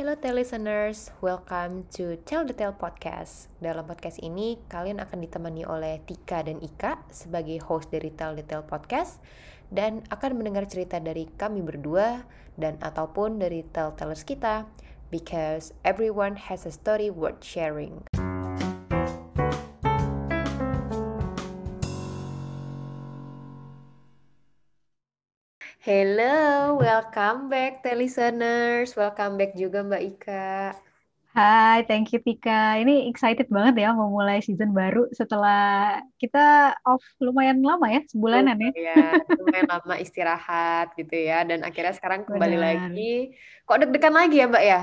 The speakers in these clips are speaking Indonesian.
Hello listeners, welcome to Tell the Tale Podcast. Dalam podcast ini, kalian akan ditemani oleh Tika dan Ika sebagai host dari Tell the Tale Podcast dan akan mendengar cerita dari kami berdua dan ataupun dari tell-tellers kita because everyone has a story worth sharing. Hello, welcome back listeners. Welcome back juga Mbak Ika. Hai, thank you Tika. Ini excited banget ya mau mulai season baru setelah kita off lumayan lama ya, sebulanan ya. Iya, lumayan lama istirahat gitu ya. Dan akhirnya sekarang kembali Benar. lagi. Kok deg-degan lagi ya Mbak ya?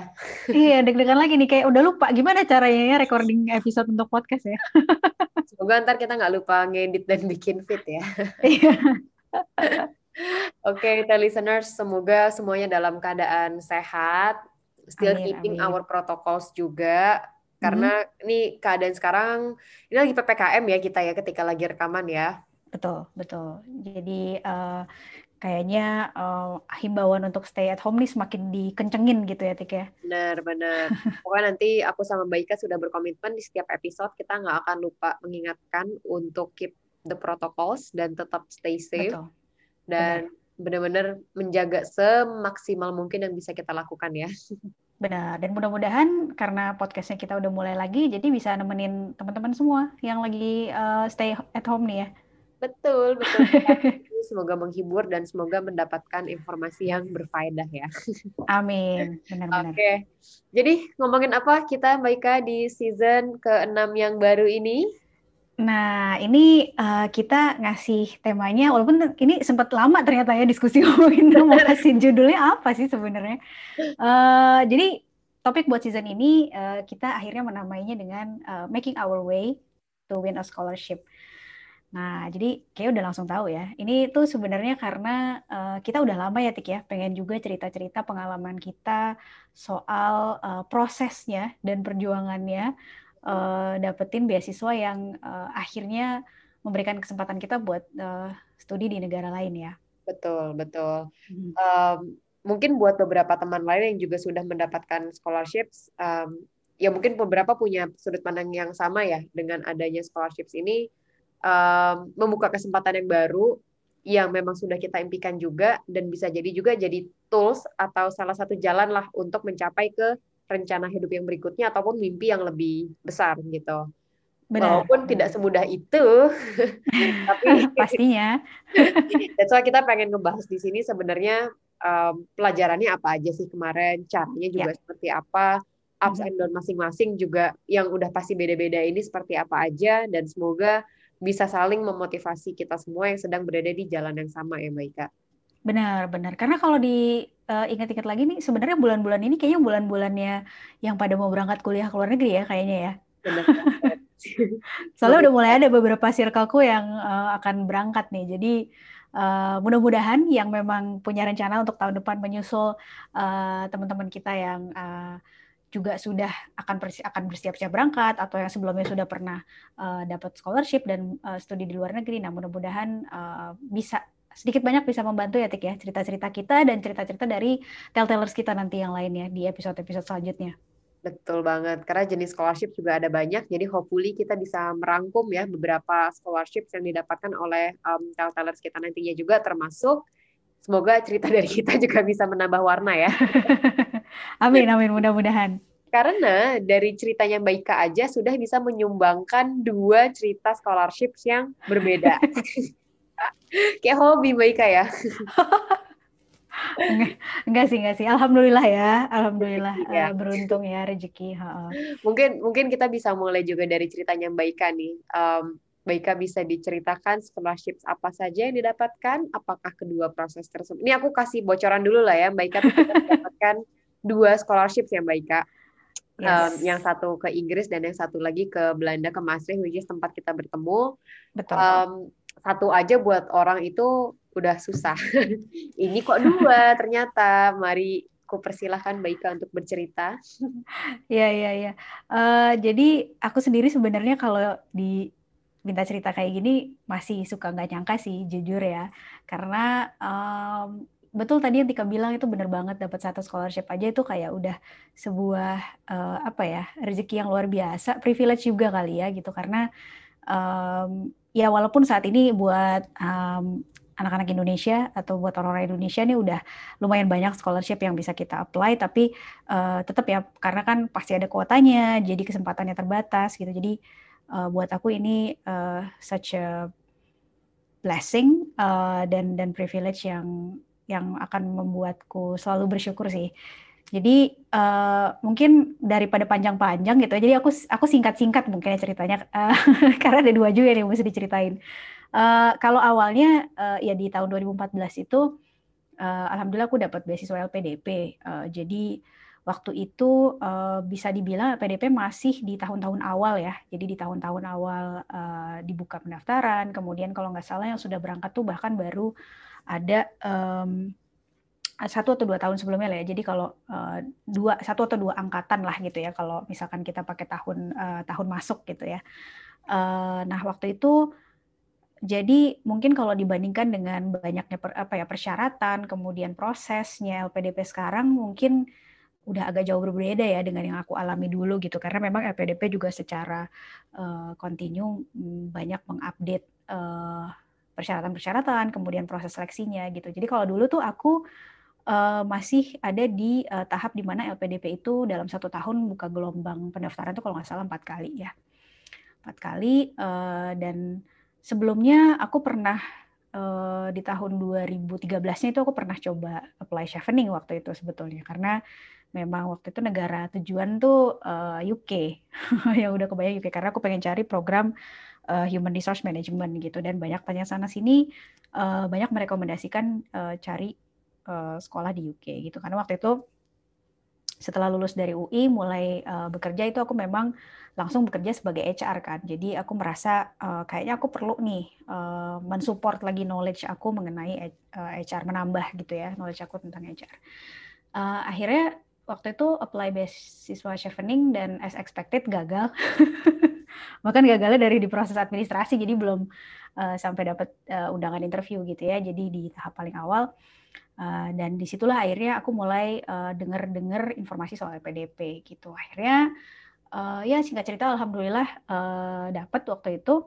iya, deg-degan lagi nih. Kayak udah lupa gimana caranya ya recording episode untuk podcast ya. Semoga ntar kita nggak lupa ngedit dan bikin fit ya. Iya. Oke, okay, listeners, semoga semuanya dalam keadaan sehat, still amin, keeping amin. our protocols juga karena hmm. ini keadaan sekarang ini lagi PPKM ya kita ya ketika lagi rekaman ya. Betul, betul. Jadi uh, kayaknya uh, himbauan untuk stay at home nih semakin dikencengin gitu ya Tik ya. Benar, benar. Pokoknya nanti aku sama Mbak Ika sudah berkomitmen di setiap episode kita nggak akan lupa mengingatkan untuk keep the protocols dan tetap stay safe. Betul dan benar-benar menjaga semaksimal mungkin yang bisa kita lakukan ya. Benar, dan mudah-mudahan karena podcastnya kita udah mulai lagi, jadi bisa nemenin teman-teman semua yang lagi uh, stay at home nih ya. Betul, betul. semoga menghibur dan semoga mendapatkan informasi yang berfaedah ya. Amin, benar-benar. Oke, jadi ngomongin apa kita Mbak Ika di season ke-6 yang baru ini? Nah, ini uh, kita ngasih temanya, walaupun ini sempat lama ternyata ya diskusi ngomongin mau kasih judulnya apa sih sebenarnya. Uh, jadi topik buat season ini uh, kita akhirnya menamainya dengan uh, Making Our Way to Win a Scholarship. Nah, jadi kayak udah langsung tahu ya. Ini tuh sebenarnya karena uh, kita udah lama ya Tik ya, pengen juga cerita-cerita pengalaman kita soal uh, prosesnya dan perjuangannya uh, dapetin beasiswa yang uh, akhirnya memberikan kesempatan kita buat uh, studi di negara lain ya. Betul, betul. Hmm. Um, mungkin buat beberapa teman lain yang juga sudah mendapatkan scholarships, um, ya mungkin beberapa punya sudut pandang yang sama ya dengan adanya scholarships ini um, membuka kesempatan yang baru yang memang sudah kita impikan juga dan bisa jadi juga jadi tools atau salah satu jalan lah untuk mencapai ke rencana hidup yang berikutnya ataupun mimpi yang lebih besar gitu. Benar. Walaupun tidak semudah itu, tapi pastinya. That's why kita pengen ngebahas di sini sebenarnya um, pelajarannya apa aja sih kemarin, caranya juga ya. seperti apa, ups and down masing-masing juga yang udah pasti beda-beda ini seperti apa aja, dan semoga bisa saling memotivasi kita semua yang sedang berada di jalan yang sama ya Mbak Ika. Benar, benar. Karena kalau di uh, ingat-ingat lagi nih sebenarnya bulan-bulan ini kayaknya bulan-bulannya yang pada mau berangkat kuliah ke luar negeri ya kayaknya ya. Soalnya udah mulai ada beberapa circleku yang uh, akan berangkat nih. Jadi uh, mudah-mudahan yang memang punya rencana untuk tahun depan menyusul uh, teman-teman kita yang uh, juga sudah akan akan bersiap-siap berangkat atau yang sebelumnya sudah pernah uh, dapat scholarship dan uh, studi di luar negeri. Nah, mudah-mudahan uh, bisa sedikit banyak bisa membantu ya Tik ya cerita-cerita kita dan cerita-cerita dari telltellers kita nanti yang lainnya di episode-episode selanjutnya. Betul banget, karena jenis scholarship juga ada banyak, jadi hopefully kita bisa merangkum ya beberapa scholarship yang didapatkan oleh um, telltellers kita nantinya juga termasuk semoga cerita dari kita juga bisa menambah warna ya. amin, amin, mudah-mudahan. Karena dari ceritanya Mbak Ika aja sudah bisa menyumbangkan dua cerita scholarship yang berbeda. Kayak hobi Mbak Ika ya. enggak, enggak sih, enggak sih. Alhamdulillah ya, alhamdulillah ya. Uh, beruntung ya rezeki. Mungkin mungkin kita bisa mulai juga dari ceritanya Mbak Ika nih. Um, Mbak Ika bisa diceritakan scholarship apa saja yang didapatkan, apakah kedua proses tersebut. Ini aku kasih bocoran dulu lah ya, Mbak Ika mendapatkan dua scholarship ya Mbak Ika. Yes. Um, yang satu ke Inggris dan yang satu lagi ke Belanda ke Maastricht, which is tempat kita bertemu. Betul. Um, satu aja buat orang itu udah susah. Ini kok dua ternyata. Mari ku persilahkan Mbak untuk bercerita. Iya, iya, iya. Uh, jadi aku sendiri sebenarnya kalau di minta cerita kayak gini masih suka nggak nyangka sih jujur ya. Karena um, betul tadi yang Tika bilang itu benar banget dapat satu scholarship aja itu kayak udah sebuah uh, apa ya rezeki yang luar biasa, privilege juga kali ya gitu karena um, ya walaupun saat ini buat um, anak-anak Indonesia atau buat orang-orang Indonesia ini udah lumayan banyak scholarship yang bisa kita apply tapi uh, tetap ya karena kan pasti ada kuotanya jadi kesempatannya terbatas gitu. Jadi uh, buat aku ini uh, such a blessing uh, dan dan privilege yang yang akan membuatku selalu bersyukur sih jadi uh, mungkin daripada panjang-panjang gitu, jadi aku aku singkat-singkat mungkin ya ceritanya uh, karena ada dua juga yang mesti diceritain. Uh, kalau awalnya uh, ya di tahun 2014 itu, uh, alhamdulillah aku dapat beasiswa LPDP. Uh, jadi waktu itu uh, bisa dibilang LPDP masih di tahun-tahun awal ya. Jadi di tahun-tahun awal uh, dibuka pendaftaran, kemudian kalau nggak salah yang sudah berangkat tuh bahkan baru ada um, satu atau dua tahun sebelumnya lah ya. Jadi kalau uh, dua satu atau dua angkatan lah gitu ya. Kalau misalkan kita pakai tahun uh, tahun masuk gitu ya. Uh, nah waktu itu jadi mungkin kalau dibandingkan dengan banyaknya per, apa ya persyaratan, kemudian prosesnya LPDP sekarang mungkin udah agak jauh berbeda ya dengan yang aku alami dulu gitu karena memang LPDP juga secara uh, kontinu mm, banyak mengupdate uh, persyaratan-persyaratan kemudian proses seleksinya gitu jadi kalau dulu tuh aku uh, masih ada di uh, tahap di mana LPDP itu dalam satu tahun buka gelombang pendaftaran itu kalau nggak salah empat kali ya. Empat kali uh, dan sebelumnya aku pernah uh, di tahun 2013-nya itu aku pernah coba apply chevening waktu itu sebetulnya. Karena memang waktu itu negara tujuan tuh uh, UK yang udah kebayang UK karena aku pengen cari program uh, human resource management gitu. Dan banyak tanya sana sini uh, banyak merekomendasikan uh, cari uh, sekolah di UK gitu. Karena waktu itu setelah lulus dari UI mulai uh, bekerja itu aku memang langsung bekerja sebagai HR kan. Jadi aku merasa uh, kayaknya aku perlu nih uh, mensupport lagi knowledge aku mengenai HR menambah gitu ya knowledge aku tentang HR uh, akhirnya waktu itu apply beasiswa chevening dan as expected gagal bahkan gagalnya dari di proses administrasi jadi belum uh, sampai dapat uh, undangan interview gitu ya jadi di tahap paling awal Uh, dan di situlah akhirnya aku mulai uh, dengar-dengar informasi soal PDP gitu. Akhirnya uh, ya singkat cerita alhamdulillah uh, dapat waktu itu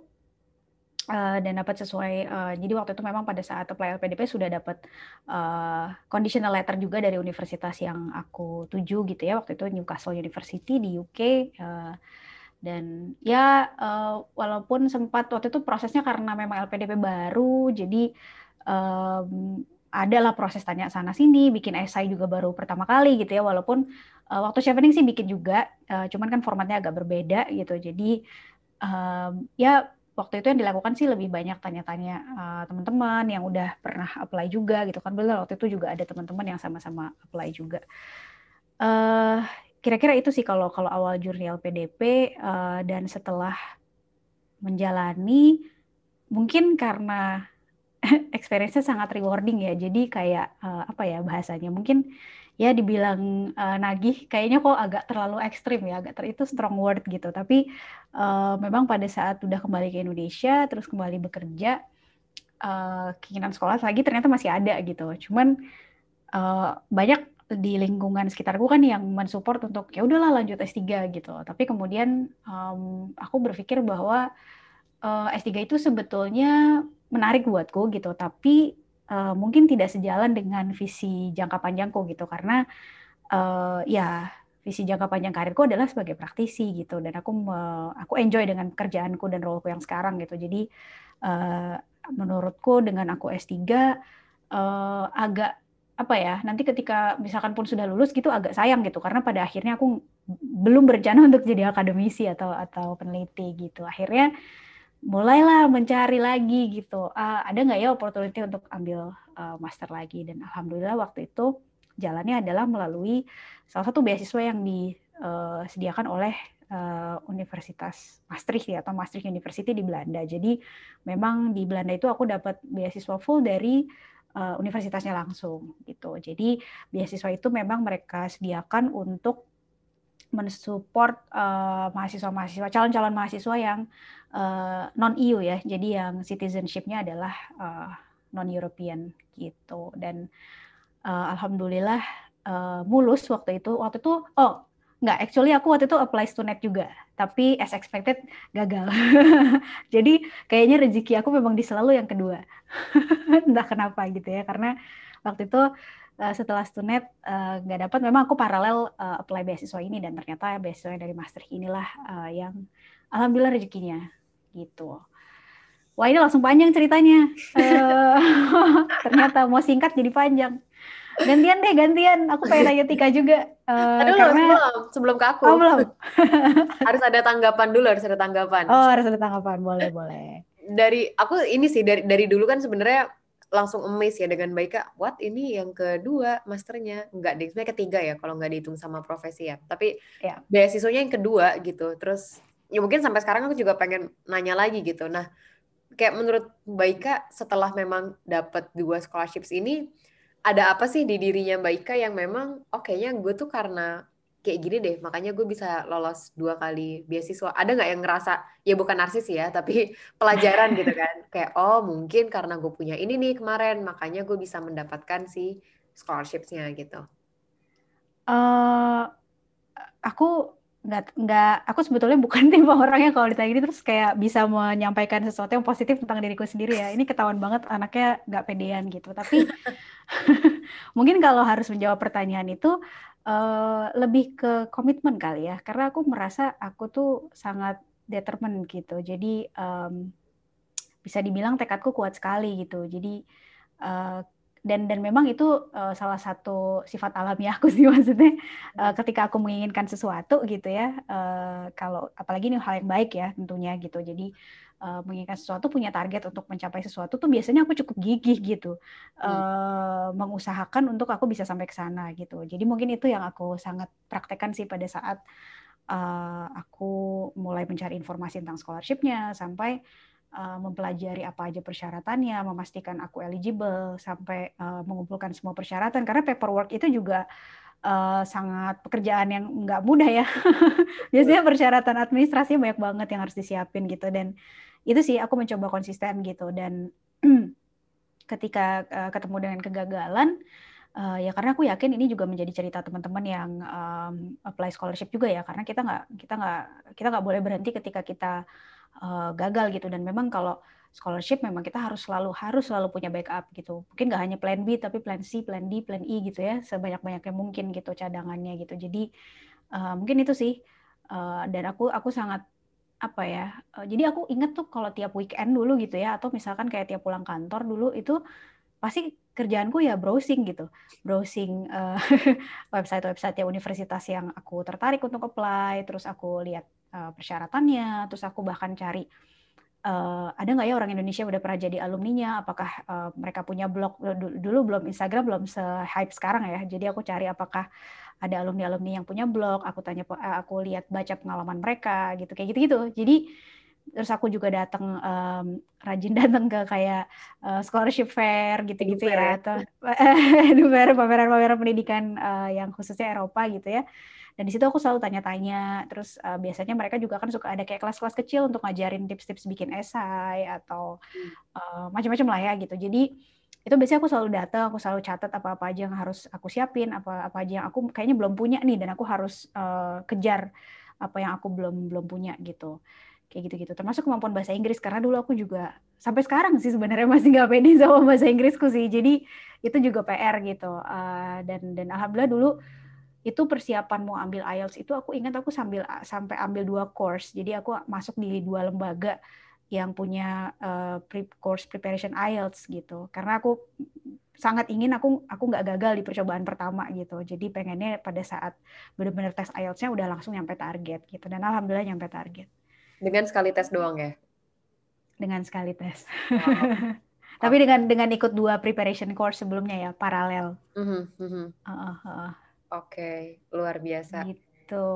uh, dan dapat sesuai. Uh, jadi waktu itu memang pada saat apply LPDP sudah dapat uh, conditional letter juga dari universitas yang aku tuju gitu ya. Waktu itu Newcastle University di UK. Uh, dan ya uh, walaupun sempat waktu itu prosesnya karena memang LPDP baru, jadi um, adalah proses tanya sana sini, bikin esai juga baru pertama kali gitu ya, walaupun uh, waktu chevening sih bikin juga, uh, cuman kan formatnya agak berbeda gitu. Jadi um, ya waktu itu yang dilakukan sih lebih banyak tanya-tanya uh, teman-teman yang udah pernah apply juga gitu kan. Betul waktu itu juga ada teman-teman yang sama-sama apply juga. Uh, kira-kira itu sih kalau kalau awal jurnal PDP uh, dan setelah menjalani mungkin karena experience-nya sangat rewarding ya. Jadi kayak uh, apa ya bahasanya? Mungkin ya dibilang uh, nagih kayaknya kok agak terlalu ekstrim ya, agak ter itu strong word gitu. Tapi uh, memang pada saat udah kembali ke Indonesia, terus kembali bekerja, uh, keinginan sekolah lagi ternyata masih ada gitu. Cuman uh, banyak di lingkungan sekitarku kan yang mensupport untuk ya udahlah lanjut S3 gitu. Tapi kemudian um, aku berpikir bahwa uh, S3 itu sebetulnya menarik buatku gitu, tapi uh, mungkin tidak sejalan dengan visi jangka panjangku gitu karena uh, ya visi jangka panjang karirku adalah sebagai praktisi gitu dan aku me, aku enjoy dengan pekerjaanku dan roleku yang sekarang gitu. Jadi uh, menurutku dengan aku S3 uh, agak apa ya nanti ketika misalkan pun sudah lulus gitu agak sayang gitu. Karena pada akhirnya aku belum berencana untuk jadi akademisi atau atau peneliti gitu. Akhirnya mulailah mencari lagi gitu. Uh, ada nggak ya opportunity untuk ambil uh, master lagi? Dan alhamdulillah waktu itu jalannya adalah melalui salah satu beasiswa yang disediakan uh, oleh uh, Universitas Maastricht ya atau Maastricht University di Belanda. Jadi memang di Belanda itu aku dapat beasiswa full dari uh, universitasnya langsung gitu. Jadi beasiswa itu memang mereka sediakan untuk mensupport uh, mahasiswa-mahasiswa calon-calon mahasiswa yang uh, eh, non EU ya. Jadi yang citizenshipnya adalah uh, non European gitu. Dan uh, alhamdulillah uh, mulus waktu itu. Waktu itu oh nggak actually aku waktu itu apply net juga tapi as expected gagal. Jadi kayaknya rezeki aku memang di selalu yang kedua. Entah kenapa gitu ya karena waktu itu uh, setelah stunet uh, nggak dapat memang aku paralel uh, apply beasiswa ini dan ternyata beasiswa dari master inilah uh, yang alhamdulillah rezekinya gitu. Wah ini langsung panjang ceritanya. Uh, ternyata mau singkat jadi panjang gantian deh gantian. Aku pengen tanya Tika juga. Uh, Aduh, karena sebelum sebelum ke aku. Oh, belum. Harus ada tanggapan dulu harus ada tanggapan. Oh harus ada tanggapan. Boleh boleh. Dari aku ini sih dari dari dulu kan sebenarnya langsung emes ya dengan Baika what? Ini yang kedua masternya. Nggak deh sebenarnya ketiga ya kalau nggak dihitung sama profesi ya. Tapi ya. beasiswanya yang kedua gitu. Terus ya mungkin sampai sekarang aku juga pengen nanya lagi gitu. Nah kayak menurut Baika setelah memang dapat dua scholarships ini ada apa sih di dirinya Mbak Ika yang memang oh kayaknya gue tuh karena kayak gini deh makanya gue bisa lolos dua kali beasiswa. Ada nggak yang ngerasa ya bukan narsis ya tapi pelajaran gitu kan? Kayak oh mungkin karena gue punya ini nih kemarin makanya gue bisa mendapatkan si scholarshipsnya gitu. Uh, aku nggak nggak aku sebetulnya bukan tipe orangnya kalau ditanya ini terus kayak bisa menyampaikan sesuatu yang positif tentang diriku sendiri ya. Ini ketahuan banget anaknya nggak pedean gitu. Tapi mungkin kalau harus menjawab pertanyaan itu uh, lebih ke komitmen kali ya. Karena aku merasa aku tuh sangat determined gitu. Jadi um, bisa dibilang tekadku kuat sekali gitu. Jadi uh, dan dan memang itu uh, salah satu sifat alamiah aku sih maksudnya uh, ketika aku menginginkan sesuatu gitu ya uh, kalau apalagi ini hal yang baik ya tentunya gitu. Jadi uh, menginginkan sesuatu punya target untuk mencapai sesuatu tuh biasanya aku cukup gigih gitu. Hmm. uh, mengusahakan untuk aku bisa sampai ke sana gitu. Jadi mungkin itu yang aku sangat praktekkan sih pada saat uh, aku mulai mencari informasi tentang scholarshipnya sampai uh, mempelajari apa aja persyaratannya, memastikan aku eligible sampai uh, mengumpulkan semua persyaratan. Karena paperwork itu juga uh, sangat pekerjaan yang nggak mudah ya. Biasanya persyaratan administrasi banyak banget yang harus disiapin gitu. Dan itu sih aku mencoba konsisten gitu. Dan ketika uh, ketemu dengan kegagalan uh, ya karena aku yakin ini juga menjadi cerita teman-teman yang um, apply scholarship juga ya. Karena kita nggak kita nggak kita nggak boleh berhenti ketika kita uh, gagal gitu. Dan memang kalau scholarship memang kita harus selalu harus selalu punya backup gitu. Mungkin nggak hanya plan B tapi plan C plan D plan E gitu ya sebanyak banyaknya mungkin gitu cadangannya gitu. Jadi uh, mungkin itu sih. Uh, dan aku aku sangat apa ya uh, jadi aku inget tuh kalau tiap weekend dulu gitu ya atau misalkan kayak tiap pulang kantor dulu itu pasti kerjaanku ya browsing gitu. Browsing uh, website-website ya universitas yang aku tertarik untuk apply terus aku lihat uh, persyaratannya, terus aku bahkan cari uh, ada nggak ya orang Indonesia udah pernah jadi alumninya, apakah uh, mereka punya blog? Dulu belum Instagram belum se hype sekarang ya, jadi aku cari apakah ada alumni-alumni yang punya blog, aku tanya aku lihat baca pengalaman mereka gitu. Kayak gitu-gitu, jadi terus aku juga datang um, rajin datang ke kayak uh, scholarship fair gitu-gitu ya atau pameran-pameran pendidikan uh, yang khususnya Eropa gitu ya. Dan di situ aku selalu tanya-tanya terus uh, biasanya mereka juga kan suka ada kayak kelas-kelas kecil untuk ngajarin tips-tips bikin esai atau uh, macam-macam lah ya gitu. Jadi itu biasanya aku selalu datang aku selalu catat apa-apa aja yang harus aku siapin apa-apa aja yang aku kayaknya belum punya nih dan aku harus uh, kejar apa yang aku belum belum punya gitu kayak gitu-gitu termasuk kemampuan bahasa Inggris karena dulu aku juga sampai sekarang sih sebenarnya masih nggak pede sama bahasa Inggrisku sih jadi itu juga PR gitu uh, dan dan alhamdulillah dulu itu persiapan mau ambil IELTS itu aku ingat aku sambil sampai ambil dua course. Jadi aku masuk di dua lembaga yang punya uh, pre course preparation IELTS gitu. Karena aku sangat ingin aku aku nggak gagal di percobaan pertama gitu. Jadi pengennya pada saat benar-benar tes IELTS-nya udah langsung nyampe target gitu. Dan alhamdulillah nyampe target. Dengan sekali tes doang ya? Dengan sekali tes. Wow. Tapi dengan dengan ikut dua preparation course sebelumnya ya paralel. Mm -hmm. uh, uh, uh. Oke, luar biasa. Gitu.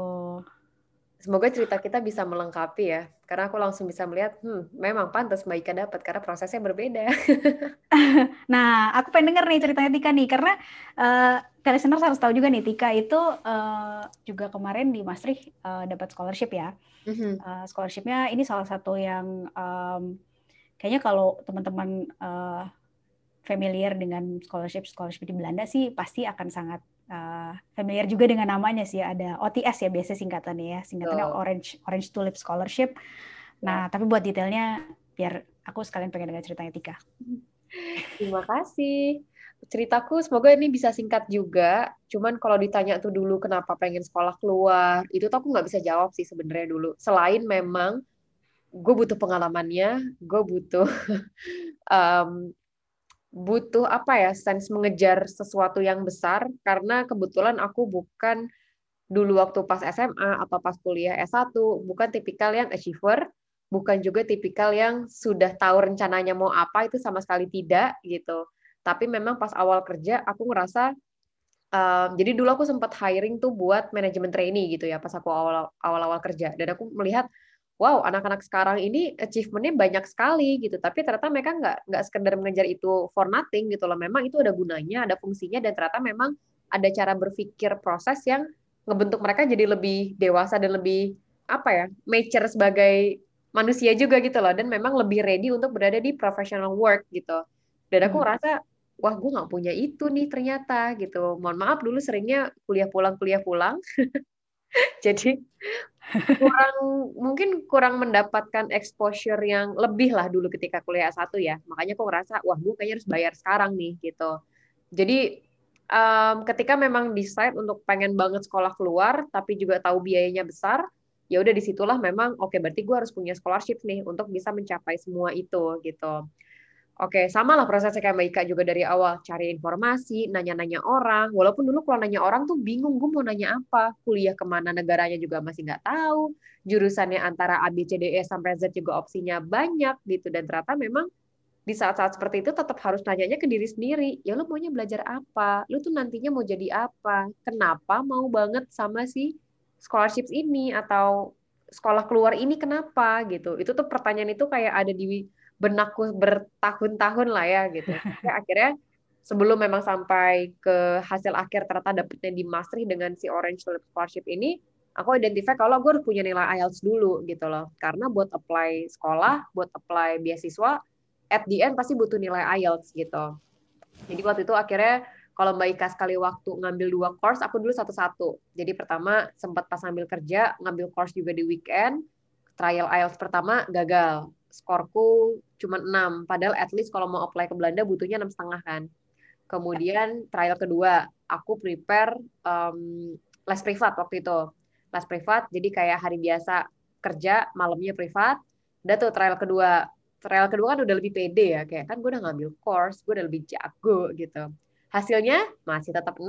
Semoga cerita kita bisa melengkapi ya, karena aku langsung bisa melihat, hmm, memang pantas Mbak Ika dapat karena prosesnya berbeda. nah, aku pengen denger nih ceritanya Tika nih, karena uh, listeners harus tahu juga nih, Tika itu uh, juga kemarin di Maastricht uh, dapat scholarship ya. Mm-hmm. Uh, scholarshipnya ini salah satu yang um, kayaknya kalau teman-teman uh, familiar dengan scholarship scholarship di Belanda sih pasti akan sangat uh, familiar juga dengan namanya sih ada OTS ya biasa singkatannya ya singkatannya oh. Orange Orange Tulip Scholarship. Nah, ya. tapi buat detailnya biar aku sekalian pengen dengar ceritanya Tika. Terima kasih. Ceritaku semoga ini bisa singkat juga. Cuman kalau ditanya tuh dulu kenapa pengen sekolah keluar, itu tuh aku nggak bisa jawab sih sebenarnya dulu. Selain memang gue butuh pengalamannya, gue butuh um, butuh apa ya sense mengejar sesuatu yang besar karena kebetulan aku bukan dulu waktu pas SMA atau pas kuliah S1 bukan tipikal yang achiever bukan juga tipikal yang sudah tahu rencananya mau apa itu sama sekali tidak gitu tapi memang pas awal kerja aku ngerasa um, jadi dulu aku sempat hiring tuh buat manajemen trainee gitu ya pas aku awal awal awal kerja. Dan aku melihat wow anak-anak sekarang ini achievementnya banyak sekali gitu. Tapi ternyata mereka nggak nggak sekedar mengejar itu for nothing gitu loh. Memang itu ada gunanya ada fungsinya dan ternyata memang ada cara berpikir proses yang ngebentuk mereka jadi lebih dewasa dan lebih apa ya mature sebagai manusia juga gitu loh. Dan memang lebih ready untuk berada di professional work gitu. Dan aku hmm. rasa wah gue nggak punya itu nih ternyata gitu. Mohon maaf dulu seringnya kuliah pulang kuliah pulang. Jadi kurang mungkin kurang mendapatkan exposure yang lebih lah dulu ketika kuliah satu ya. Makanya aku ngerasa wah gue kayaknya harus bayar sekarang nih gitu. Jadi um, ketika memang decide untuk pengen banget sekolah keluar tapi juga tahu biayanya besar ya udah di situlah memang oke okay, berarti gue harus punya scholarship nih untuk bisa mencapai semua itu gitu Oke, sama lah prosesnya kayak Mbak Ika juga dari awal. Cari informasi, nanya-nanya orang. Walaupun dulu kalau nanya orang tuh bingung, gue mau nanya apa. Kuliah ke mana negaranya juga masih nggak tahu. Jurusannya antara A, B, C, D, E sampai Z juga opsinya banyak gitu. Dan ternyata memang di saat-saat seperti itu tetap harus nanyanya ke diri sendiri. Ya lu maunya belajar apa? Lu tuh nantinya mau jadi apa? Kenapa mau banget sama si scholarships ini? Atau sekolah keluar ini kenapa gitu? Itu tuh pertanyaan itu kayak ada di benakku bertahun-tahun lah ya gitu. Akhirnya sebelum memang sampai ke hasil akhir ternyata dapetnya di Maastricht dengan si Orange Tulip Scholarship ini, aku identify kalau gue harus punya nilai IELTS dulu gitu loh. Karena buat apply sekolah, buat apply beasiswa, at the end pasti butuh nilai IELTS gitu. Jadi waktu itu akhirnya kalau Mbak Ika sekali waktu ngambil dua course, aku dulu satu-satu. Jadi pertama sempat pas ngambil kerja, ngambil course juga di weekend, trial IELTS pertama gagal skorku cuma 6 padahal at least kalau mau apply ke Belanda butuhnya enam setengah kan. Kemudian trial kedua aku prepare um, les privat waktu itu. Les privat jadi kayak hari biasa kerja malamnya privat. Udah tuh trial kedua. Trial kedua kan udah lebih pede ya kayak kan gue udah ngambil course gue udah lebih jago gitu. Hasilnya masih tetap 6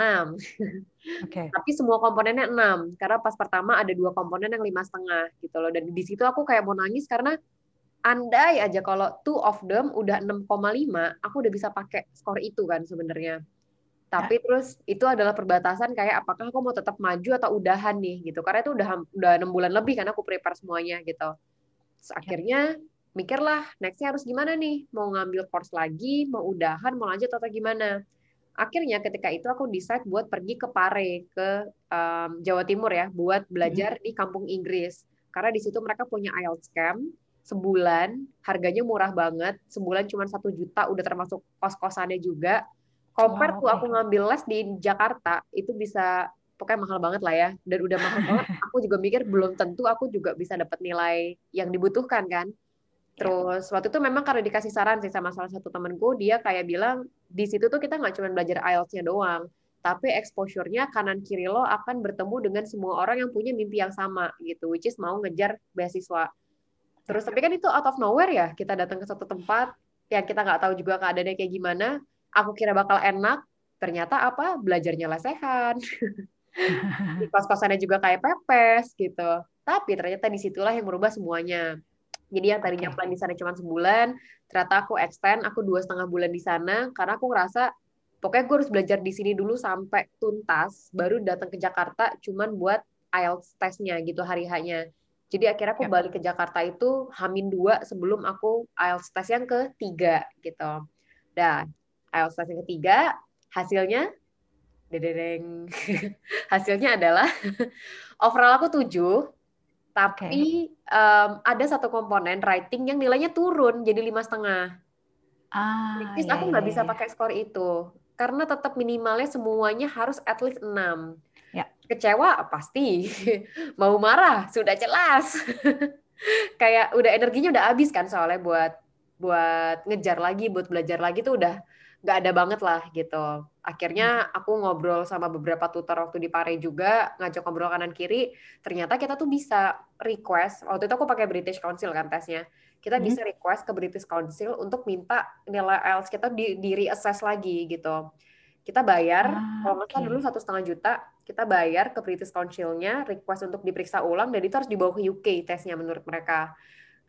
okay. tapi semua komponennya 6 karena pas pertama ada dua komponen yang lima setengah gitu loh. Dan di situ aku kayak mau nangis karena andai aja kalau two of them udah 6,5, aku udah bisa pakai skor itu kan sebenarnya. Tapi ya. terus itu adalah perbatasan kayak apakah aku mau tetap maju atau udahan nih gitu. Karena itu udah udah enam bulan lebih karena aku prepare semuanya gitu. Terus ya. akhirnya mikirlah nextnya harus gimana nih? Mau ngambil course lagi, mau udahan, mau lanjut atau gimana? Akhirnya ketika itu aku decide buat pergi ke Pare ke um, Jawa Timur ya, buat belajar hmm. di kampung Inggris. Karena di situ mereka punya IELTS camp sebulan harganya murah banget sebulan cuma satu juta udah termasuk kos kosannya juga. Compare wow, tuh aku ngambil les di Jakarta itu bisa pokoknya mahal banget lah ya dan udah mahal banget. Aku juga mikir belum tentu aku juga bisa dapat nilai yang dibutuhkan kan? Ya. terus waktu itu memang karena dikasih saran sih sama salah satu temenku dia kayak bilang di situ tuh kita nggak cuma belajar IELTS-nya doang tapi exposure-nya kanan kiri lo akan bertemu dengan semua orang yang punya mimpi yang sama gitu which is mau ngejar beasiswa Terus tapi kan itu out of nowhere ya, kita datang ke satu tempat yang kita nggak tahu juga keadaannya kayak gimana. Aku kira bakal enak, ternyata apa? Belajarnya lesehan. di kos-kosannya juga kayak pepes gitu. Tapi ternyata di situlah yang merubah semuanya. Jadi yang tadinya plan di sana cuma sebulan, ternyata aku extend, aku dua setengah bulan di sana karena aku ngerasa pokoknya gue harus belajar di sini dulu sampai tuntas, baru datang ke Jakarta cuman buat IELTS tesnya gitu hari hanya. Jadi akhirnya aku ya. balik ke Jakarta itu hamin dua sebelum aku IELTS tes yang ketiga gitu. Dan IELTS tes yang ketiga hasilnya dedeng hasilnya adalah overall aku tujuh tapi okay. um, ada satu komponen writing yang nilainya turun jadi lima setengah Ah, Which is ya, aku nggak ya, bisa ya. pakai skor itu karena tetap minimalnya semuanya harus at least 6. Ya. Kecewa pasti. Mau marah sudah jelas. Kayak udah energinya udah habis kan soalnya buat buat ngejar lagi, buat belajar lagi tuh udah nggak ada banget lah gitu. Akhirnya aku ngobrol sama beberapa tutor waktu di Pare juga, ngajak ngobrol kanan kiri. Ternyata kita tuh bisa request. Waktu itu aku pakai British Council kan tesnya. Kita Hmm. bisa request ke British Council untuk minta nilai IELTS kita di, di reassess lagi gitu. Kita bayar, Ah, kalau nggak salah dulu satu setengah juta, kita bayar ke British Council-nya, request untuk diperiksa ulang, dan itu harus dibawa ke UK tesnya menurut mereka.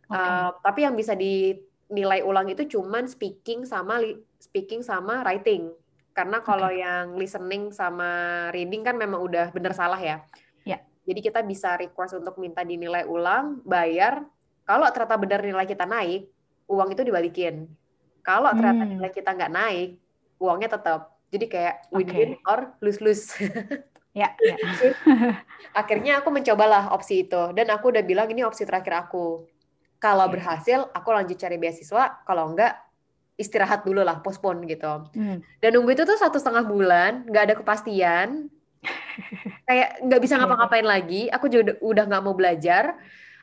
Oke. Uh, tapi yang bisa dinilai ulang itu cuman speaking sama speaking sama writing. Karena kalau yang listening sama reading kan memang udah bener salah ya. Ya. Jadi kita bisa request untuk minta dinilai ulang, bayar. Kalau ternyata benar nilai kita naik, uang itu dibalikin. Kalau ternyata Hmm. nilai kita nggak naik, uangnya tetap. Jadi kayak win-win or lose-lose. Ya, ya. Akhirnya aku mencobalah opsi itu dan aku udah bilang ini opsi terakhir aku. Kalau Oke. berhasil, aku lanjut cari beasiswa. Kalau enggak, istirahat dulu lah, postpone gitu. Hmm. Dan nunggu itu tuh satu setengah bulan, nggak ada kepastian. Kayak nggak bisa ngapa-ngapain lagi. Aku juga udah- nggak mau belajar.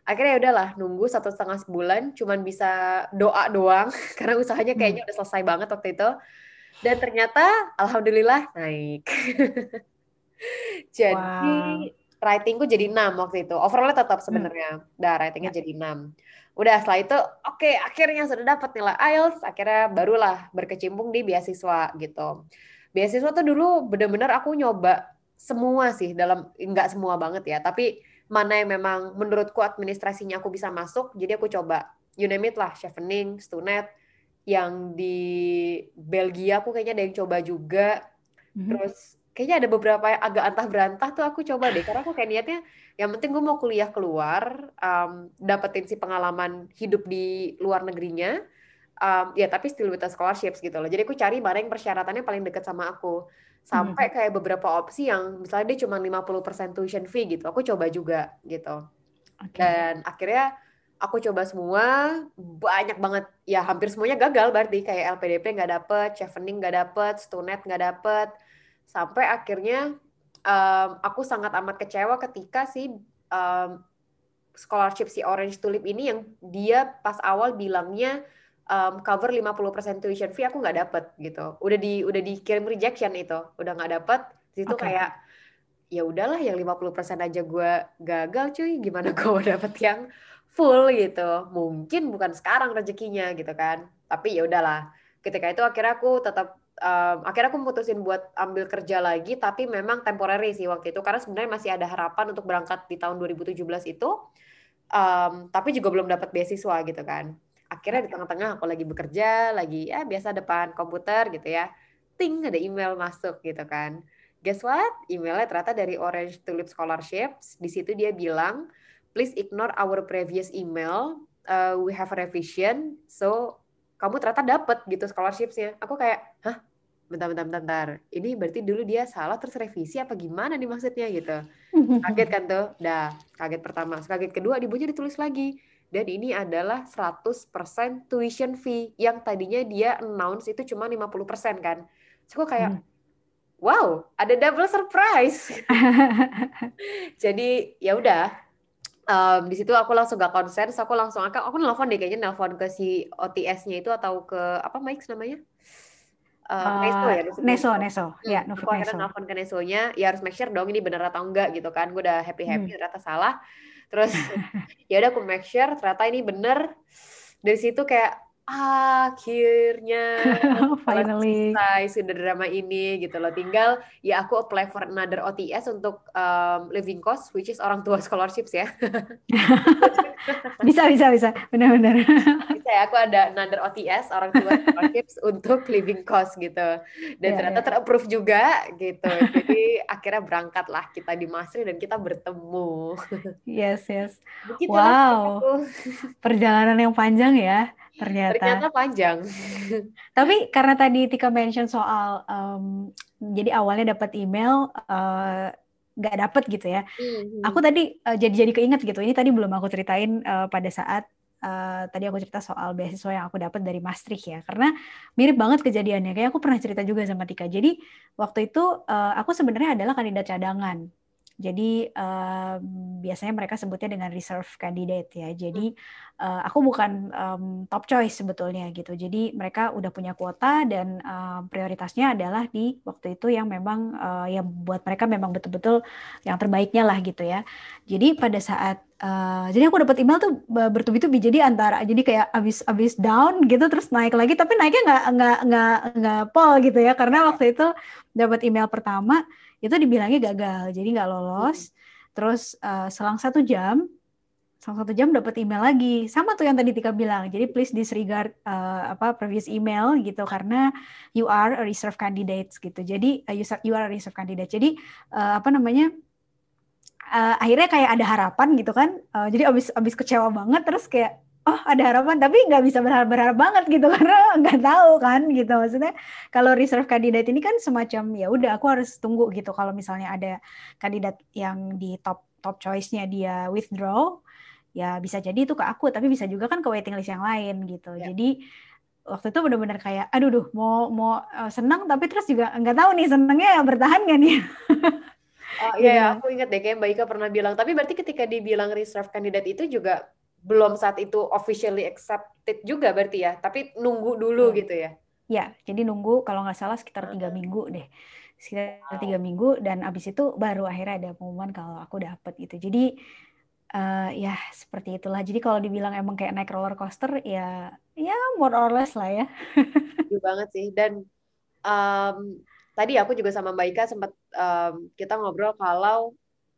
Akhirnya ya udahlah, nunggu satu setengah bulan, cuman bisa doa doang karena usahanya kayaknya udah selesai banget waktu itu. Dan ternyata, alhamdulillah naik. Jadi Wow. writingku jadi 6 waktu itu. Overallnya tetap sebenarnya. Udah writingnya jadi 6. Udah setelah itu, oke akhirnya sudah dapat nilai IELTS, akhirnya barulah berkecimpung di beasiswa gitu. Beasiswa tuh dulu bener-bener aku nyoba semua sih dalam nggak semua banget ya, tapi mana yang memang menurutku administrasinya aku bisa masuk, jadi aku coba. You name it lah, Chevening, Stunet, yang di Belgia aku kayaknya ada yang coba juga. Mhm. Terus kayaknya ada beberapa yang agak antah berantah tuh aku coba deh. Karena aku kayak niatnya yang penting gue mau kuliah keluar um, dapetin si pengalaman hidup di luar negerinya um, ya tapi still with a scholarships gitu loh. Jadi aku cari mana yang persyaratannya paling deket sama aku. Sampai kayak beberapa opsi yang misalnya dia cuma 50% tuition fee gitu aku coba juga gitu. Oke. dan akhirnya aku coba semua banyak banget. Ya hampir semuanya gagal berarti. Kayak LPDP nggak dapet, Chevening nggak dapet, Stunet nggak dapet sampai akhirnya um, aku sangat amat kecewa ketika si um, scholarship si Orange Tulip ini yang dia pas awal bilangnya um, cover 50% tuition fee aku nggak dapet gitu. Udah di udah dikirim rejection itu. Udah nggak dapet. Di situ Oke. kayak ya udahlah yang 50% aja gue gagal cuy. Gimana gue mau dapet yang full gitu. Mungkin bukan sekarang rezekinya gitu kan. Tapi ya udahlah. Ketika itu akhirnya aku tetap um, akhirnya aku mutusin buat ambil kerja lagi tapi memang temporary sih waktu itu. Karena sebenarnya masih ada harapan untuk berangkat di tahun 2017 itu um, tapi juga belum dapat beasiswa gitu kan. Akhirnya di tengah-tengah aku lagi bekerja lagi ya biasa depan komputer gitu ya. Ting ada email masuk gitu kan. Guess what? Emailnya ternyata dari Orange Tulip Scholarships. Di situ dia bilang please ignore our previous email. Uh, we have a revision. So kamu ternyata dapet gitu scholarshipsnya. Aku kayak hah bentar bentar bentar, bentar. ini berarti dulu dia salah terus revisi apa gimana nih maksudnya gitu. Kaget kan tuh? Dah kaget pertama. Kaget kedua di bawahnya ditulis lagi. Dan ini adalah 100% tuition fee yang tadinya dia announce itu cuma 50% kan. Terus kayak Hmm. wow ada double surprise. Jadi ya udah. Um, di situ aku langsung gak konsen, aku langsung aku, aku nelfon deh kayaknya nelfon ke si OTS-nya itu atau ke apa Mike namanya? Uh, Neso ya, Neso, Neso, ya, Hmm, Nufik aku akhirnya nelfon ke Nesonya, ya harus make sure dong ini bener atau enggak gitu kan. Gue udah happy happy Hmm. ternyata salah. Terus ya udah aku make sure ternyata ini bener. Dari situ kayak akhirnya Finally. selesai sudah drama ini gitu loh. Tinggal ya aku apply for another OTS untuk um, living cost which is orang tua scholarships ya. Bisa, bisa, bisa. Benar-benar. Bisa ya aku ada another OTS orang tua scholarships untuk living cost gitu. Dan Ya, ternyata ya. terapprove juga gitu. Jadi akhirnya berangkatlah kita di Masri dan kita bertemu. Yes, yes. Begitulah Wow. aku. Perjalanan yang panjang ya, ternyata. Ternyata panjang. Tapi karena tadi Tika mention soal, em, jadi awalnya dapat email, eh, nggak dapet gitu ya. Mhm. Aku tadi eh, jadi jadi keinget gitu. Ini tadi belum aku ceritain eh, pada saat uh, tadi aku cerita soal beasiswa yang aku dapat dari Maastricht ya, karena mirip banget kejadiannya. Kayak aku pernah cerita juga sama Tika. Jadi waktu itu uh, aku sebenarnya adalah kandidat cadangan. Jadi uh, biasanya mereka sebutnya dengan reserve candidate ya. Jadi uh, aku bukan um, top choice sebetulnya gitu. Jadi mereka udah punya kuota dan uh, prioritasnya adalah di waktu itu yang memang uh, ya buat mereka memang betul-betul yang terbaiknya lah gitu ya. Jadi pada saat uh, jadi aku dapat email tuh bertubi-tubi jadi antara jadi kayak abis abis down gitu terus naik lagi tapi naiknya nggak nggak nggak nggak pol gitu ya karena waktu itu dapat email pertama itu dibilangnya gagal jadi nggak lolos. Terus uh, selang satu jam selang satu jam dapat email lagi. Sama tuh yang tadi Tika bilang jadi please disregard uh, apa previous email gitu karena you are a reserve candidate gitu. Jadi uh, you, you are a reserve candidate. Jadi uh, apa namanya uh, akhirnya kayak ada harapan gitu kan. Uh, jadi abis abis kecewa banget terus kayak oh ada harapan tapi nggak bisa berharap berharap banget gitu karena nggak tahu kan gitu maksudnya kalau reserve kandidat ini kan semacam ya udah aku harus tunggu gitu kalau misalnya ada kandidat yang di top top choice-nya dia withdraw ya bisa jadi itu ke aku tapi bisa juga kan ke waiting list yang lain gitu ya. jadi waktu itu benar-benar kayak aduh duh mau mau uh, senang tapi terus juga nggak tahu nih senangnya bertahan gak nih Oh iya, ya, aku ingat deh kayak Mbak Ika pernah bilang. Tapi berarti ketika dibilang reserve kandidat itu juga belum saat itu officially accepted juga berarti ya, tapi nunggu dulu hmm. gitu ya? Ya, jadi nunggu kalau nggak salah sekitar tiga minggu deh, sekitar tiga wow. minggu dan abis itu baru akhirnya ada pengumuman kalau aku dapet gitu. Jadi uh, ya seperti itulah. Jadi kalau dibilang emang kayak naik roller coaster ya, ya more or less lah ya. Iya banget sih. Dan um, tadi aku juga sama Mbak Ika sempat um, kita ngobrol kalau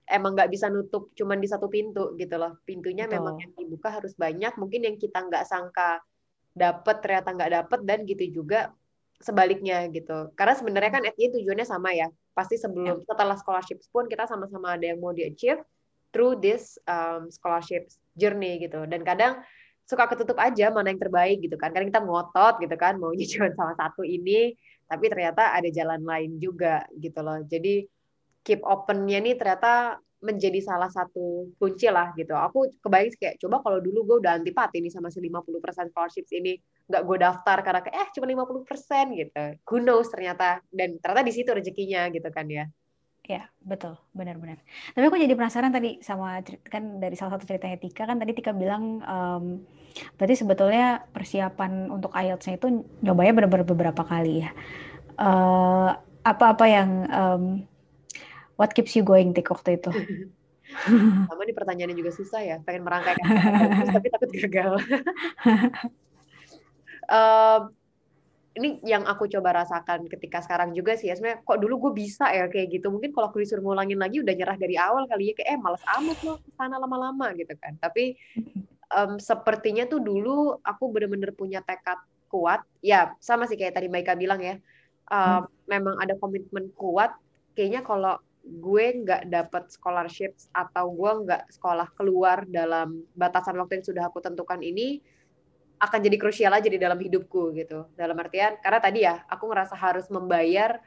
emang nggak bisa nutup cuman di satu pintu gitu loh. Pintunya Betul. memang yang dibuka harus banyak. Mungkin yang kita nggak sangka dapet ternyata nggak dapet dan gitu juga sebaliknya gitu. Karena sebenarnya kan SI tujuannya sama ya. Pasti sebelum ya. setelah scholarship pun kita sama-sama ada yang mau di achieve through this um, scholarship journey gitu. Dan kadang suka ketutup aja mana yang terbaik gitu kan. Karena kita ngotot gitu kan maunya cuma salah satu ini, tapi ternyata ada jalan lain juga gitu loh. Jadi keep open-nya nih ternyata menjadi salah satu kunci lah gitu. Aku kebayang kayak coba kalau dulu gue udah antipati nih sama si 50% scholarships ini nggak gue daftar karena kayak eh cuma 50% gitu. Who knows ternyata dan ternyata di situ rezekinya gitu kan ya. Ya, betul, benar-benar. Tapi aku jadi penasaran tadi sama kan dari salah satu ceritanya Tika kan tadi Tika bilang um, berarti sebetulnya persiapan untuk IELTS-nya itu nyobanya benar-benar beberapa kali ya. Uh, apa-apa yang um, What keeps you going, Tik, waktu itu? Sama nih pertanyaannya juga susah ya. Pengen merangkai tapi takut gagal. um, ini yang aku coba rasakan ketika sekarang juga sih ya sebenarnya kok dulu gue bisa ya kayak gitu mungkin kalau aku disuruh ngulangin lagi udah nyerah dari awal kali ya kayak eh males amat loh sana lama-lama gitu kan tapi um, sepertinya tuh dulu aku bener-bener punya tekad kuat ya sama sih kayak tadi Maika bilang ya um, hmm. memang ada komitmen kuat kayaknya kalau gue nggak dapat scholarship atau gue nggak sekolah keluar dalam batasan waktu yang sudah aku tentukan ini akan jadi krusial aja di dalam hidupku gitu. Dalam artian karena tadi ya aku ngerasa harus membayar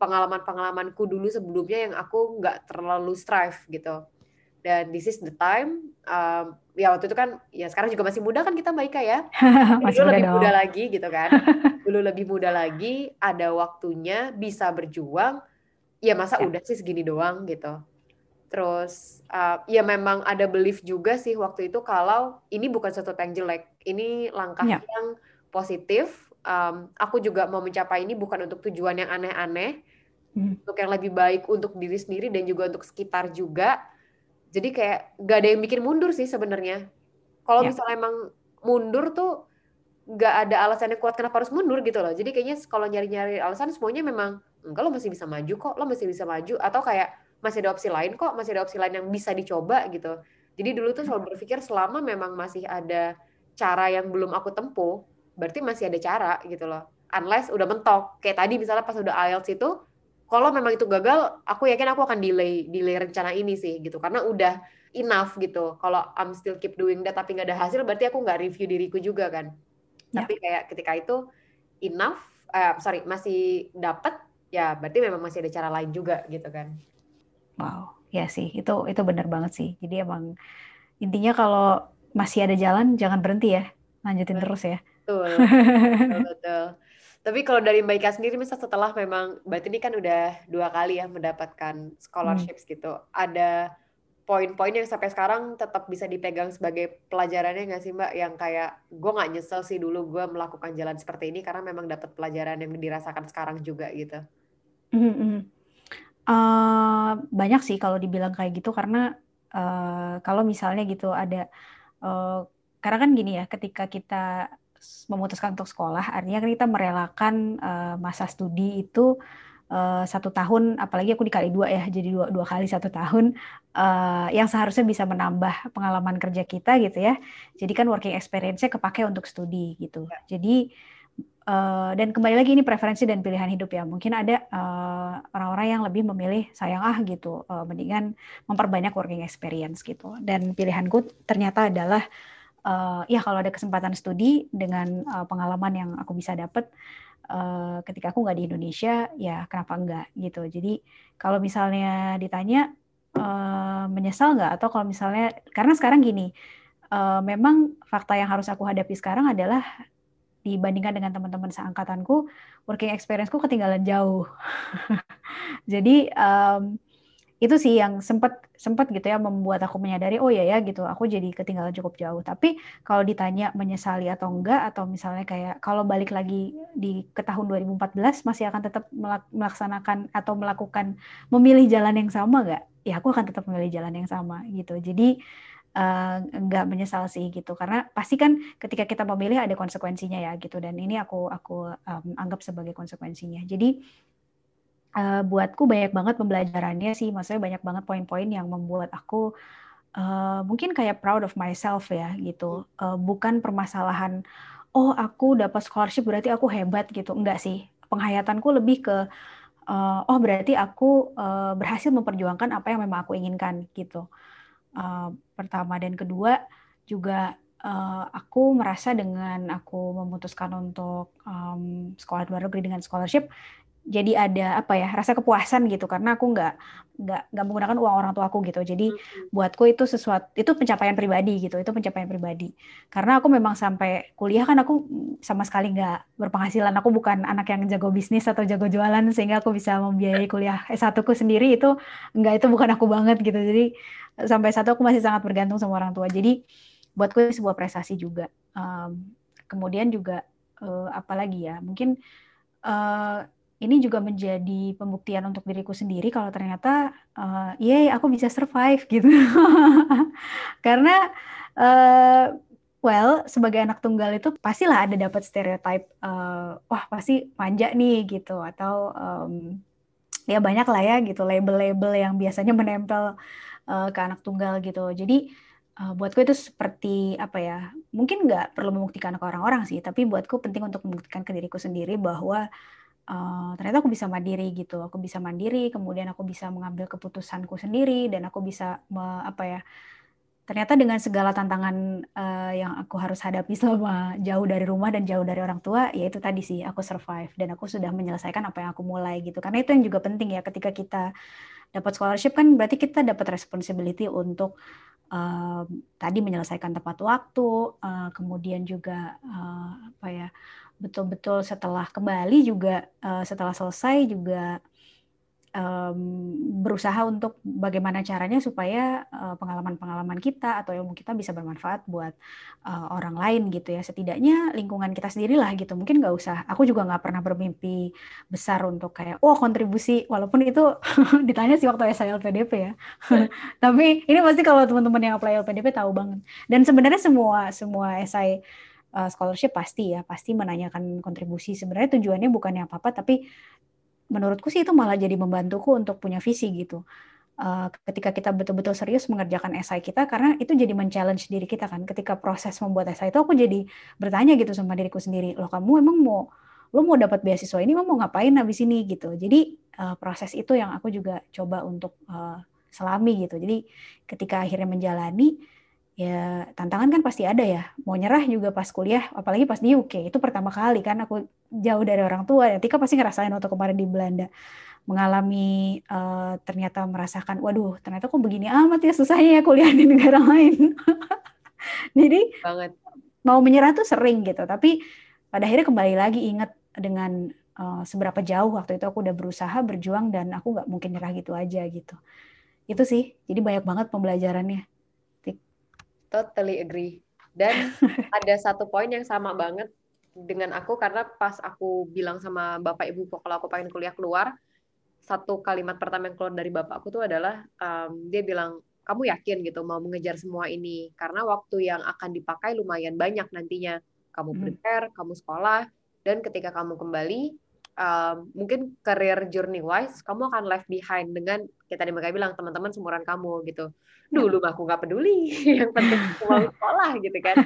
pengalaman-pengalamanku dulu sebelumnya yang aku nggak terlalu strive gitu. Dan this is the time. Um, ya waktu itu kan ya sekarang juga masih muda kan kita Mbak Ika ya. masih dulu lebih dong. muda lagi gitu kan. dulu lebih muda lagi, ada waktunya bisa berjuang ya masa ya. udah sih segini doang gitu. Terus uh, ya memang ada belief juga sih waktu itu kalau ini bukan sesuatu yang jelek, ini langkah ya. yang positif. Um, aku juga mau mencapai ini bukan untuk tujuan yang aneh-aneh, hmm. untuk yang lebih baik untuk diri sendiri dan juga untuk sekitar juga. Jadi kayak gak ada yang bikin mundur sih sebenarnya. Kalau ya. misalnya emang mundur tuh gak ada alasannya kuat kenapa harus mundur gitu loh. Jadi kayaknya kalau nyari-nyari alasan semuanya memang enggak lo masih bisa maju kok lo masih bisa maju. Atau kayak masih ada opsi lain kok masih ada opsi lain yang bisa dicoba gitu. Jadi dulu tuh selalu berpikir selama memang masih ada cara yang belum aku tempuh berarti masih ada cara gitu loh. Unless udah mentok. Kayak tadi misalnya pas udah IELTS itu kalau memang itu gagal aku yakin aku akan delay delay rencana ini sih gitu. Karena udah enough gitu. Kalau I'm still keep doing that tapi nggak ada hasil berarti aku nggak review diriku juga kan. Ya. tapi kayak ketika itu enough uh, sorry masih dapat ya berarti memang masih ada cara lain juga gitu kan. Wow, ya sih itu itu benar banget sih. Jadi emang intinya kalau masih ada jalan, jangan berhenti ya, lanjutin betul. terus ya. Betul, betul, betul. Tapi kalau dari Mbak Ika sendiri, misal setelah memang, berarti ini kan udah dua kali ya mendapatkan scholarships hmm. gitu. Ada poin-poin yang sampai sekarang tetap bisa dipegang sebagai pelajarannya nggak sih Mbak? Yang kayak gue nggak nyesel sih dulu gue melakukan jalan seperti ini karena memang dapat pelajaran yang dirasakan sekarang juga gitu. Mm -hmm. uh, banyak sih kalau dibilang kayak gitu karena uh, kalau misalnya gitu ada uh, karena kan gini ya ketika kita memutuskan untuk sekolah artinya kan kita merelakan uh, masa studi itu uh, satu tahun, apalagi aku dikali dua ya, jadi dua, dua kali satu tahun, uh, yang seharusnya bisa menambah pengalaman kerja kita gitu ya. Jadi kan working experience-nya kepake untuk studi gitu. Ya. Jadi uh, dan kembali lagi ini preferensi dan pilihan hidup ya. Mungkin ada orang-orang uh, yang lebih memilih sayang ah gitu, uh, mendingan memperbanyak working experience gitu. Dan pilihanku ternyata adalah uh, ya kalau ada kesempatan studi dengan uh, pengalaman yang aku bisa dapat uh, ketika aku nggak di Indonesia ya kenapa enggak gitu jadi kalau misalnya ditanya uh, menyesal nggak atau kalau misalnya karena sekarang gini uh, memang fakta yang harus aku hadapi sekarang adalah dibandingkan dengan teman-teman seangkatanku working experienceku ketinggalan jauh. Jadi um, itu sih yang sempat sempat gitu ya membuat aku menyadari oh ya ya gitu aku jadi ketinggalan cukup jauh. Tapi kalau ditanya menyesali atau enggak atau misalnya kayak kalau balik lagi di ke tahun 2014 masih akan tetap melaksanakan atau melakukan memilih jalan yang sama enggak ya aku akan tetap memilih jalan yang sama gitu. Jadi uh, enggak menyesal sih gitu karena pasti kan ketika kita memilih ada konsekuensinya ya gitu dan ini aku aku um, anggap sebagai konsekuensinya jadi uh, buatku banyak banget pembelajarannya sih, maksudnya banyak banget poin-poin yang membuat aku uh, mungkin kayak proud of myself ya gitu. Uh, bukan permasalahan, oh aku dapat scholarship berarti aku hebat gitu, enggak sih. Penghayatanku lebih ke, uh, oh berarti aku uh, berhasil memperjuangkan apa yang memang aku inginkan gitu. Uh, pertama dan kedua juga uh, aku merasa dengan aku memutuskan untuk um, sekolah luar negeri dengan scholarship jadi ada apa ya rasa kepuasan gitu. Karena aku nggak nggak nggak menggunakan uang orang tua aku gitu. Jadi hmm. buatku itu sesuatu itu pencapaian pribadi gitu itu pencapaian pribadi. Karena aku memang sampai kuliah kan aku sama sekali nggak berpenghasilan. Aku bukan anak yang jago bisnis atau jago jualan sehingga aku bisa membiayai kuliah S1 ku sendiri itu nggak itu bukan aku banget gitu. Jadi sampai satu aku masih sangat bergantung sama orang tua. Jadi buatku itu sebuah prestasi juga. Um, kemudian juga uh, apalagi ya mungkin uh, ini juga menjadi pembuktian untuk diriku sendiri kalau ternyata uh, iya aku bisa survive gitu. Karena uh, well sebagai anak tunggal itu pastilah ada dapat stereotip uh, wah pasti manja nih gitu. Atau um, ya banyak lah ya gitu label-label yang biasanya menempel uh, ke anak tunggal gitu. Jadi uh, buatku itu seperti apa ya mungkin nggak perlu membuktikan ke orang-orang sih tapi buatku penting untuk membuktikan ke diriku sendiri bahwa uh, ternyata aku bisa mandiri gitu. Aku bisa mandiri kemudian aku bisa mengambil keputusanku sendiri dan aku bisa me, apa ya ternyata dengan segala tantangan uh, yang aku harus hadapi selama jauh dari rumah dan jauh dari orang tua ya itu tadi sih aku survive. Dan aku sudah menyelesaikan apa yang aku mulai gitu. Karena itu yang juga penting ya ketika kita dapat scholarship kan berarti kita dapat responsibility untuk uh, tadi menyelesaikan tepat waktu uh, kemudian juga uh, apa ya betul-betul setelah kembali juga uh, setelah selesai juga um, berusaha untuk bagaimana caranya supaya pengalaman-pengalaman uh, kita atau ilmu kita bisa bermanfaat buat uh, orang lain gitu ya. Setidaknya lingkungan kita sendirilah gitu. Mungkin nggak usah. Aku juga nggak pernah bermimpi besar untuk kayak oh kontribusi. Walaupun itu ditanya sih waktu SILPDP ya. Tapi ini pasti kalau teman-teman yang apply LPDP tahu banget. Dan sebenarnya semua semua esai uh, scholarship pasti ya, pasti menanyakan kontribusi. Sebenarnya tujuannya bukannya apa-apa, tapi menurutku sih itu malah jadi membantuku untuk punya visi gitu. Uh, ketika kita betul-betul serius mengerjakan esai kita, karena itu jadi men-challenge diri kita kan. Ketika proses membuat esai itu aku jadi bertanya gitu sama diriku sendiri, loh kamu emang mau lo mau dapat beasiswa ini mau ngapain habis ini gitu. Jadi uh, proses itu yang aku juga coba untuk uh, selami gitu. Jadi ketika akhirnya menjalani ya tantangan kan pasti ada ya. Mau nyerah juga pas kuliah, apalagi pas di UK. Itu pertama kali kan aku jauh dari orang tua. Ya, Tika pasti ngerasain waktu kemarin di Belanda mengalami uh, ternyata merasakan, waduh ternyata kok begini amat ya susahnya ya kuliah di negara lain. Jadi banget. mau menyerah tuh sering gitu, tapi pada akhirnya kembali lagi ingat dengan uh, seberapa jauh waktu itu aku udah berusaha berjuang dan aku nggak mungkin nyerah gitu aja gitu. Itu sih, jadi banyak banget pembelajarannya. Totally agree. Dan ada satu poin yang sama banget dengan aku karena pas aku bilang sama bapak ibu kalau aku pengen kuliah keluar, satu kalimat pertama yang keluar dari bapak aku tuh adalah um, dia bilang kamu yakin gitu mau mengejar semua ini karena waktu yang akan dipakai lumayan banyak nantinya kamu hmm. prepare, kamu sekolah dan ketika kamu kembali um, mungkin career journey wise kamu akan left behind dengan kita tadi mereka bilang teman-teman seumuran kamu gitu dulu mah aku nggak peduli yang penting mau sekolah gitu kan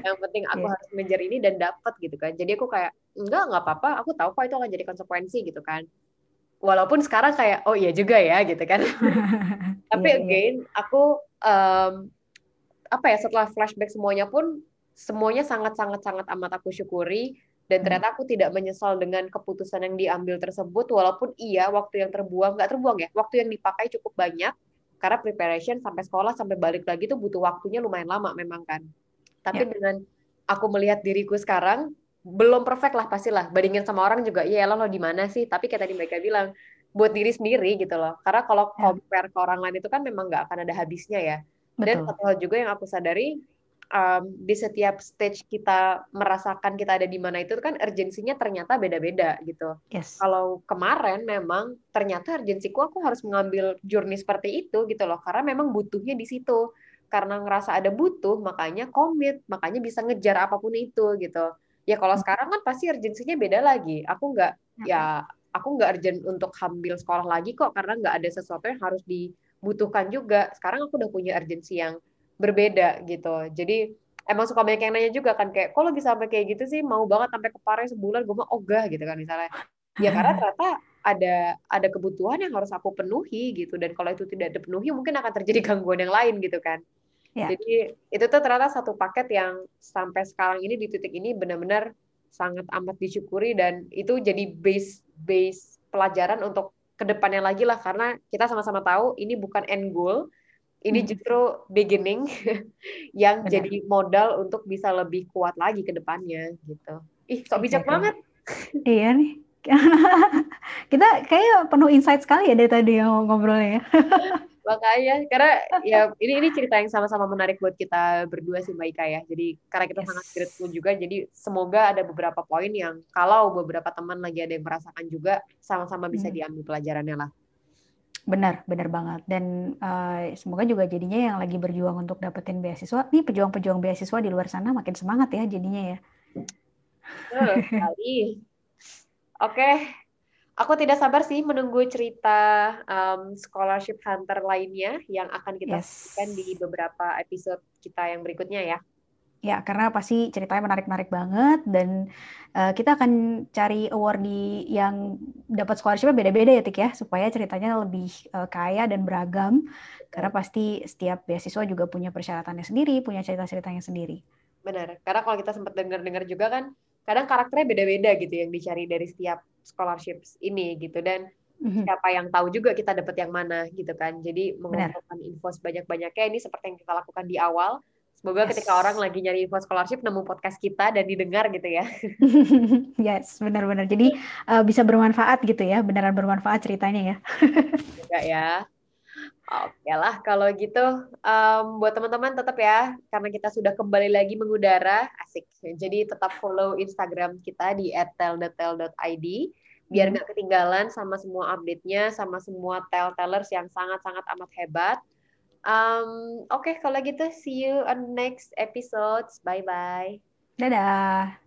yang penting aku yeah. harus mengejar ini dan dapat gitu kan jadi aku kayak enggak nggak apa-apa aku tahu kok itu akan jadi konsekuensi gitu kan walaupun sekarang kayak oh iya juga ya gitu kan tapi yeah, iya. again yeah. aku um, apa ya setelah flashback semuanya pun semuanya sangat sangat sangat amat aku syukuri dan hmm. ternyata aku tidak menyesal dengan keputusan yang diambil tersebut walaupun iya waktu yang terbuang nggak terbuang ya waktu yang dipakai cukup banyak karena preparation sampai sekolah sampai balik lagi tuh butuh waktunya lumayan lama memang kan tapi ya. dengan aku melihat diriku sekarang belum perfect lah pastilah bandingin sama orang juga iya lo di mana sih tapi kayak tadi mereka bilang buat diri sendiri gitu loh karena kalau ya. compare ke orang lain itu kan memang nggak akan ada habisnya ya Betul. dan satu hal juga yang aku sadari um, di setiap stage kita merasakan kita ada di mana itu kan urgensinya ternyata beda-beda gitu. Yes. Kalau kemarin memang ternyata urgensiku aku harus mengambil journey seperti itu gitu loh karena memang butuhnya di situ. Karena ngerasa ada butuh makanya komit, makanya bisa ngejar apa pun itu gitu. Ya kalau hmm. sekarang kan pasti urgensinya beda lagi. Aku nggak hmm. ya aku nggak urgent untuk ambil sekolah lagi kok karena nggak ada sesuatu yang harus dibutuhkan juga. Sekarang aku udah punya urgensi yang berbeda gitu. Jadi emang suka banyak yang nanya juga kan kayak, kok lo bisa sampai kayak gitu sih? Mau banget sampai ke Paris sebulan, gue mah ogah gitu kan misalnya. Ya karena ternyata ada ada kebutuhan yang harus aku penuhi gitu dan kalau itu tidak dipenuhi mungkin akan terjadi gangguan yang lain gitu kan. Ya. Jadi itu tuh ternyata satu paket yang sampai sekarang ini di titik ini benar-benar sangat amat disyukuri dan itu jadi base base pelajaran untuk ke depannya lagi lah karena kita sama-sama tahu ini bukan end goal ini hmm. justru beginning yang Benar. jadi modal untuk bisa lebih kuat lagi ke depannya gitu. Ih, sok bijak banget. Iya nih. Kita kayak penuh insight sekali ya dari tadi yang ngobrolnya ya. Makanya, karena ya ini ini cerita yang sama-sama menarik buat kita berdua sih Mbak Ika ya. Jadi karena kita yes. sangat grateful juga, jadi semoga ada beberapa poin yang kalau beberapa teman lagi ada yang merasakan juga, sama-sama bisa hmm. diambil pelajarannya lah. Benar, benar banget. Dan uh, semoga juga jadinya yang lagi berjuang untuk dapetin beasiswa, nih pejuang-pejuang beasiswa di luar sana makin semangat ya jadinya ya. sekali. Oke, aku tidak sabar sih menunggu cerita um, scholarship hunter lainnya yang akan kita yes. di beberapa episode kita yang berikutnya ya. Ya, karena pasti ceritanya menarik-menarik banget dan uh, kita akan cari awardee yang dapat scholarship beda-beda ya Tik ya, supaya ceritanya lebih uh, kaya dan beragam. Karena pasti setiap beasiswa juga punya persyaratannya sendiri, punya cerita-ceritanya sendiri. Benar, karena kalau kita sempat dengar-dengar juga kan, kadang karakternya beda-beda gitu yang dicari dari setiap scholarships ini gitu dan mm-hmm. siapa yang tahu juga kita dapat yang mana gitu kan. Jadi mengumpulkan info sebanyak-banyaknya ini seperti yang kita lakukan di awal Semoga yes. ketika orang lagi nyari info scholarship nemu podcast kita dan didengar gitu ya. yes, benar-benar. Jadi uh, bisa bermanfaat gitu ya, beneran bermanfaat ceritanya ya. Juga ya. Oke lah, kalau gitu um, buat teman-teman tetap ya, karena kita sudah kembali lagi mengudara, asik. Jadi tetap follow Instagram kita di @tel.tel.id biar hmm. nggak ketinggalan sama semua update-nya, sama semua tell-tellers yang sangat-sangat amat hebat. Um, Oke, okay, kalau gitu see you on next episodes. Bye bye. Dadah.